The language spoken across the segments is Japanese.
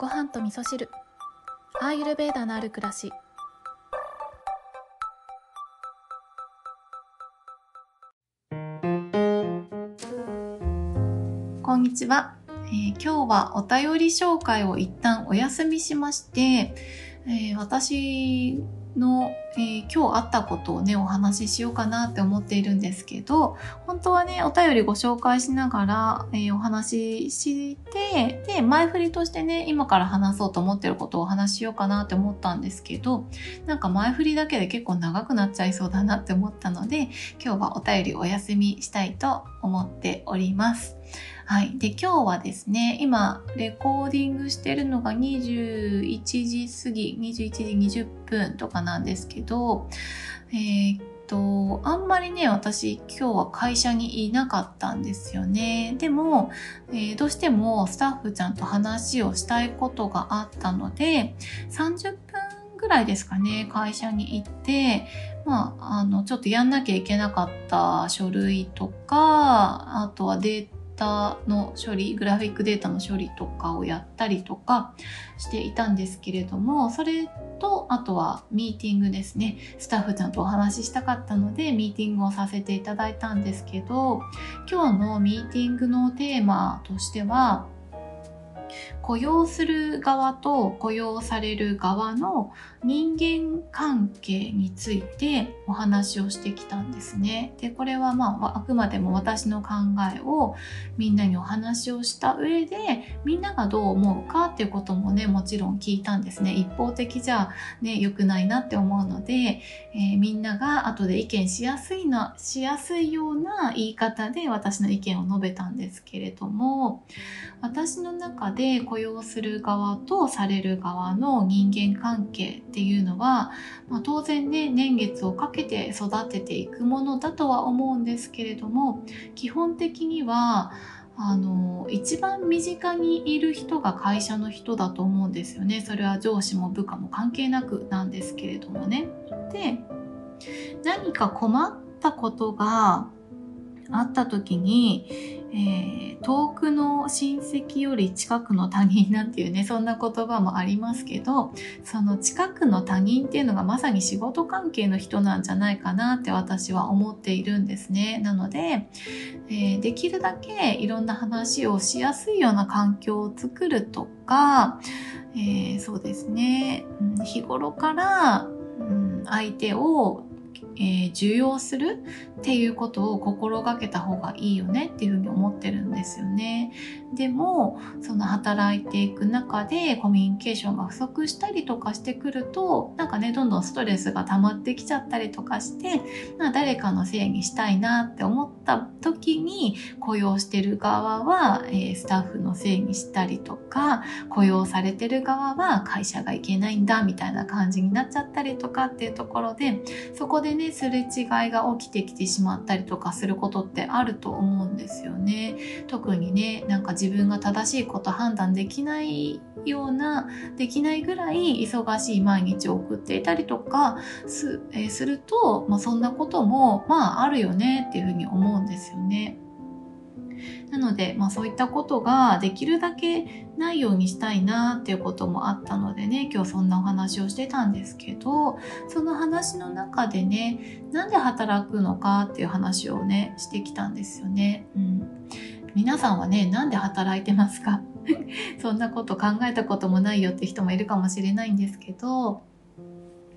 ご飯と味噌汁。アーユルベーダのある暮らし。こんにちは、えー今日はお便り紹介を一旦お休みしまして、えー私の、えー今日あったことをねお話ししようかなって思っているんですけど本当はねお便りご紹介しながら、えーお話ししてで前振りとしてね今から話そうと思ってることをお話ししようかなって思ったんですけどなんか前振りだけで結構長くなっちゃいそうだなって思ったので今日はお便りお休みしたいと思っております。はい。で、今日はですね、今、レコーディングしてるのが21時過ぎ、21時20分とかなんですけど、えーっと、あんまりね、私、今日は会社にいなかったんですよね。でも、えーどうしてもスタッフちゃんと話をしたいことがあったので、30分ぐらいですかね、会社に行って、まあ、あの、ちょっとやんなきゃいけなかった書類とか、あとはデータの処理、グラフィックデータの処理とかをやったりとかしていたんですけれども、それと、あとはミーティングですね。スタッフちゃんとお話ししたかったので、ミーティングをさせていただいたんですけど、今日のミーティングのテーマとしては、雇用する側と雇用される側の人間関係についてお話をしてきたんですね。で、これはまああくまでも私の考えをみんなにお話をした上でみんながどう思うかっていうこともねもちろん聞いたんですね。一方的じゃね良くないなって思うので、えーみんなが後で意見しやすいなしやすいような言い方で私の意見を述べたんですけれども私の中で雇用する側とされる側の人間関係っていうのは、まあ、当然ね年月をかけて育てていくものだとは思うんですけれども基本的にはあの一番身近にいる人が会社の人だと思うんですよね。それは上司も部下も関係なくなんですけれどもね。で何か困ったことがあった時に、えー遠くの親戚より近くの他人なんていうねそんな言葉もありますけどその近くの他人っていうのがまさに仕事関係の人なんじゃないかなって私は思っているんですね。なので、えーできるだけいろんな話をしやすいような環境を作るとか、えーそうですね、うん日頃から、うん相手をえー受容するっていうことを心がけた方がいいよねっていうふうに思ってるんですよね。でもその働いていく中でコミュニケーションが不足したりとかしてくるとなんかねどんどんストレスが溜まってきちゃったりとかして、まあ、誰かのせいにしたいなって思った時に雇用してる側は、えースタッフのせいにしたりとか雇用されてる側は会社がいけないんだみたいな感じになっちゃったりとかっていうところでそこでねすれ違いが起きてきてしまったりとかすることってあると思うんですよね。特にねなんか自分が正しいこと判断できないようなできないぐらい忙しい毎日を送っていたりとかす,、えーすると、まあ、そんなこともまああるよねっていうふうに思うんですよね。なので、まあ、そういったことができるだけないようにしたいなっていうこともあったのでね今日そんなお話をしてたんですけどその話の中でねなんで働くのかっていう話をねしてきたんですよね。うん、皆さんはねなんで働いてますか？そんなこと考えたこともないよって人もいるかもしれないんですけど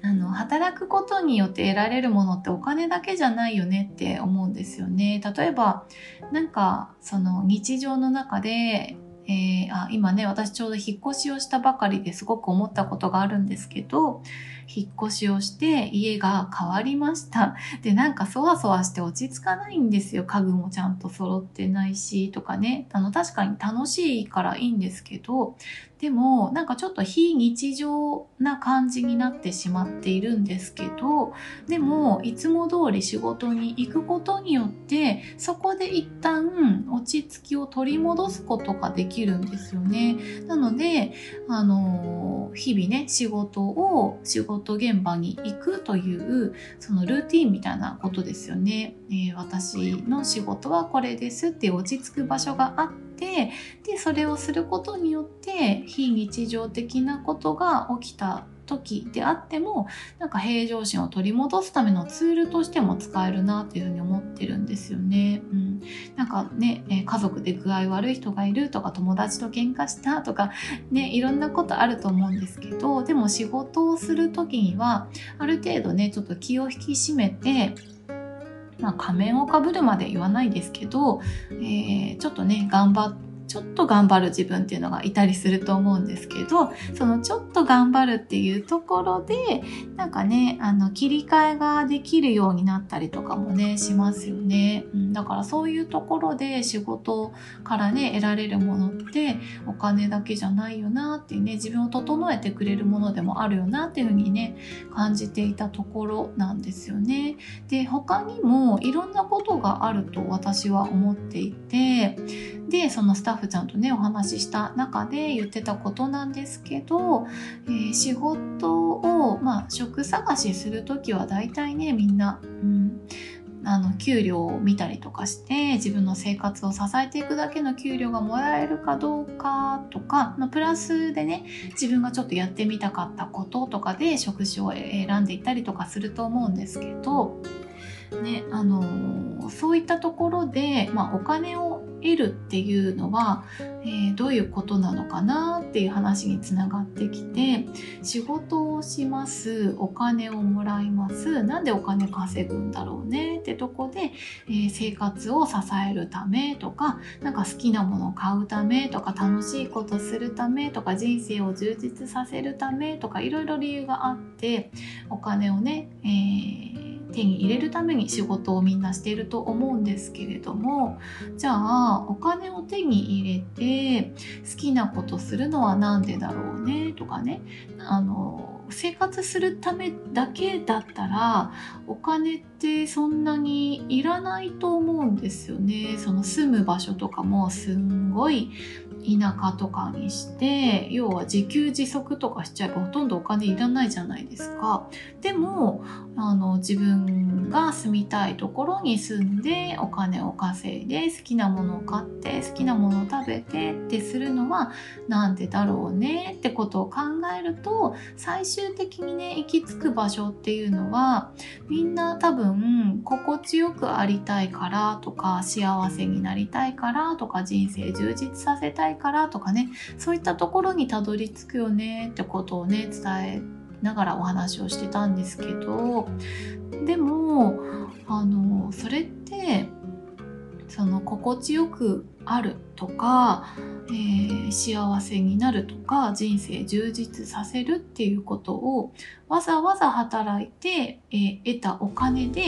あの働くことによって得られるものってお金だけじゃないよねって思うんですよね。例えばなんかその日常の中で、えーあ今ね私ちょうど引っ越しをしたばかりですごく思ったことがあるんですけど引っ越しをして家が変わりました。でなんかそわそわして落ち着かないんですよ。家具もちゃんと揃ってないしとかね。あの確かに楽しいからいいんですけど。でもなんかちょっと非日常な感じになってしまっているんですけど。でもいつも通り仕事に行くことによってそこで一旦落ち着きを取り戻すことができるんですよね。なのであの日々ね仕事を仕事現場に行くというそのルーティンみたいなことですよね。えー私の仕事はこれですって落ち着く場所があっててでそれをすることによって非日常的なことが起きた時であってもなんか平常心を取り戻すためのツールとしても使えるなっていうふうに思ってるんですよね。うん、なんかね、え家族で具合悪い人がいるとか友達と喧嘩したとかねいろんなことあると思うんですけどでも仕事をする時にはある程度ねちょっと気を引き締めてまあ、仮面をかぶるまで言わないですけど、えー、ちょっとね頑張ってちょっと頑張る自分っていうのがいたりすると思うんですけどそのちょっと頑張るっていうところでなんかねあの切り替えができるようになったりとかもねしますよね、うん、だからそういうところで仕事からね得られるものってお金だけじゃないよなってね自分を整えてくれるものでもあるよなっていうふうにね感じていたところなんですよね。で他にもいろんなことがあると私は思っていてでそのスタタッフちゃんとねお話しした中で言ってたことなんですけど、えー、仕事を、まあ、職探しする時は大体ねみんな、うん、あの給料を見たりとかして自分の生活を支えていくだけの給料がもらえるかどうかとか、まあ、プラスでね自分がちょっとやってみたかったこととかで職種を選んでいったりとかすると思うんですけどねあのそういったところで、まあ、お金を得るっていうのは、えー、どういうことなのかなっていう話につながってきて仕事をしますお金をもらいますなんでお金稼ぐんだろうねってとこで、えー、生活を支えるためとかなんか好きなものを買うためとか楽しいことするためとか人生を充実させるためとかいろいろ理由があってお金をね、えー手に入れるために仕事をみんなしていると思うんですけれどもじゃあお金を手に入れて好きなことするのは何でだろうねとかね。あの生活するためだけだったらお金ってそんなにいらないと思うんですよね。その住む場所とかもすんごい田舎とかにして要は自給自足とかしちゃえばほとんどお金いらないじゃないですか。でもあの自分が住みたいところに住んでお金を稼いで好きなものを買って好きなものを食べてってするのはなんでだろうね？ってことを考えると最終的にね行き着く場所っていうのはみんな多分心地よくありたいからとか幸せになりたいからとか人生充実させたいからとかね。そういったところにたどり着くよねってことをね伝えながらお話をしてたんですけど。でもあのそれってその心地よくあるとか、えー、幸せになるとか人生充実させるっていうことをわざわざ働いて、えー、得たお金で、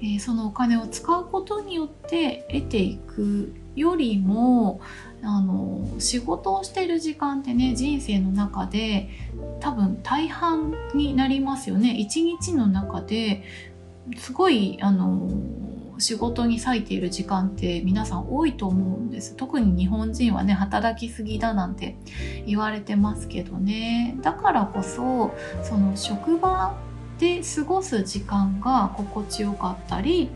えー、そのお金を使うことによって得ていくよりも仕事をしてる時間ってね人生の中で多分大半になりますよね。一日の中ですごいあの仕事に割いている時間って皆さん多いと思うんです。特に日本人はね働きすぎだなんて言われてますけどね。だからこそその職場で過ごす時間が心地よかったり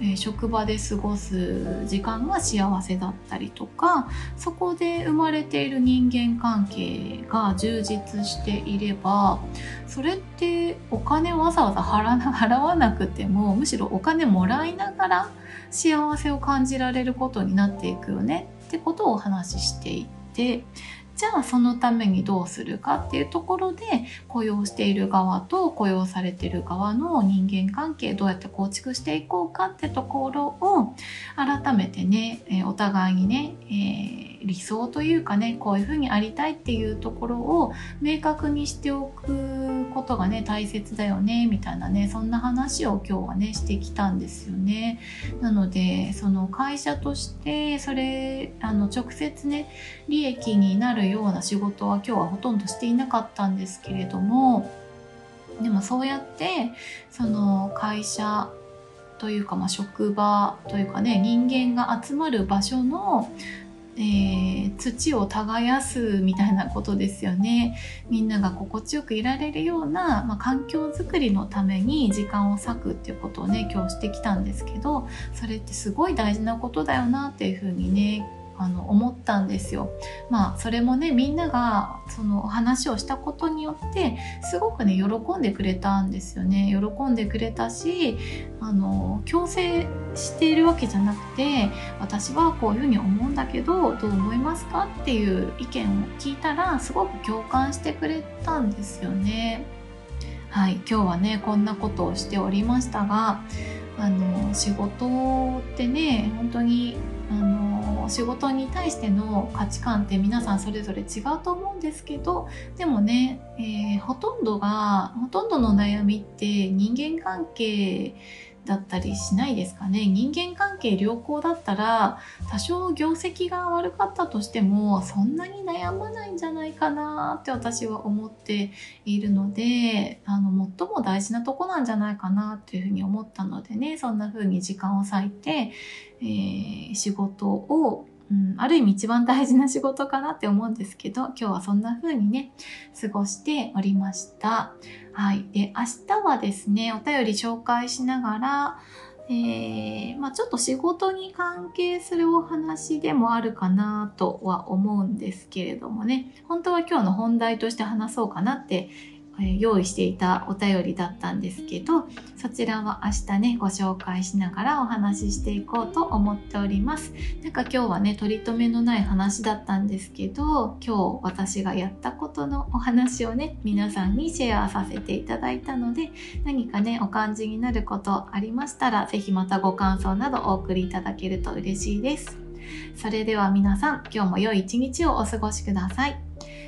え、職場で過ごす時間が幸せだったりとかそこで生まれている人間関係が充実していればそれってお金わざわざ払わな くてもむしろお金もらいながら幸せを感じられることになっていくよねってことをお話ししていてじゃあそのためにどうするかっていうところで雇用している側と雇用されている側の人間関係どうやって構築していこうかってところを改めてねお互いにね、えー理想というかねこういうふうにありたいっていうところを明確にしておくことがね大切だよねみたいなねそんな話を今日はねしてきたんですよね。なのでその会社としてそれあの直接ね利益になるような仕事は今日はほとんどしていなかったんですけれどもでもそうやってその会社というか、まあ、職場というかね人間が集まる場所のえ、土を耕すみたいなことですよね。みんなが心地よくいられるような、まあ、環境づくりのために時間を割くっていうことをね今日してきたんですけどそれってすごい大事なことだよなっていうふうにねあの思ったんですよ。まあそれもねみんながその話をしたことによってすごくね喜んでくれたんですよね。喜んでくれたしあの強制しているわけじゃなくて私はこういうふうに思うんだけどどう思いますかっていう意見を聞いたらすごく共感してくれたんですよね。はい今日はねこんなことをしておりましたがあの仕事ってね本当にあのの仕事に対しての価値観って皆さんそれぞれ違うと思うんですけどでもね、えー、ほとんどがほとんどの悩みって人間関係だったりしないですかね。人間関係良好だったら多少業績が悪かったとしてもそんなに悩まないんじゃないかなって私は思っているのであの最も大事なとこなんじゃないかなっていうふうに思ったのでねそんな風に時間を割いて、えー、仕事をうん、ある意味一番大事な仕事かなって思うんですけど、今日はそんな風にね、過ごしておりました。はい。で、明日はですね、お便り紹介しながら、えー、まあちょっと仕事に関係するお話でもあるかなとは思うんですけれどもね、本当は今日の本題として話そうかなって用意していたお便りだったんですけどそちらは明日ねご紹介しながらお話ししていこうと思っております。なんか今日はね取り留めのない話だったんですけど今日私がやったことのお話をね皆さんにシェアさせていただいたので何かねお感じになることありましたら是非またご感想などお送りいただけると嬉しいです。それでは皆さん今日も良い一日をお過ごしください。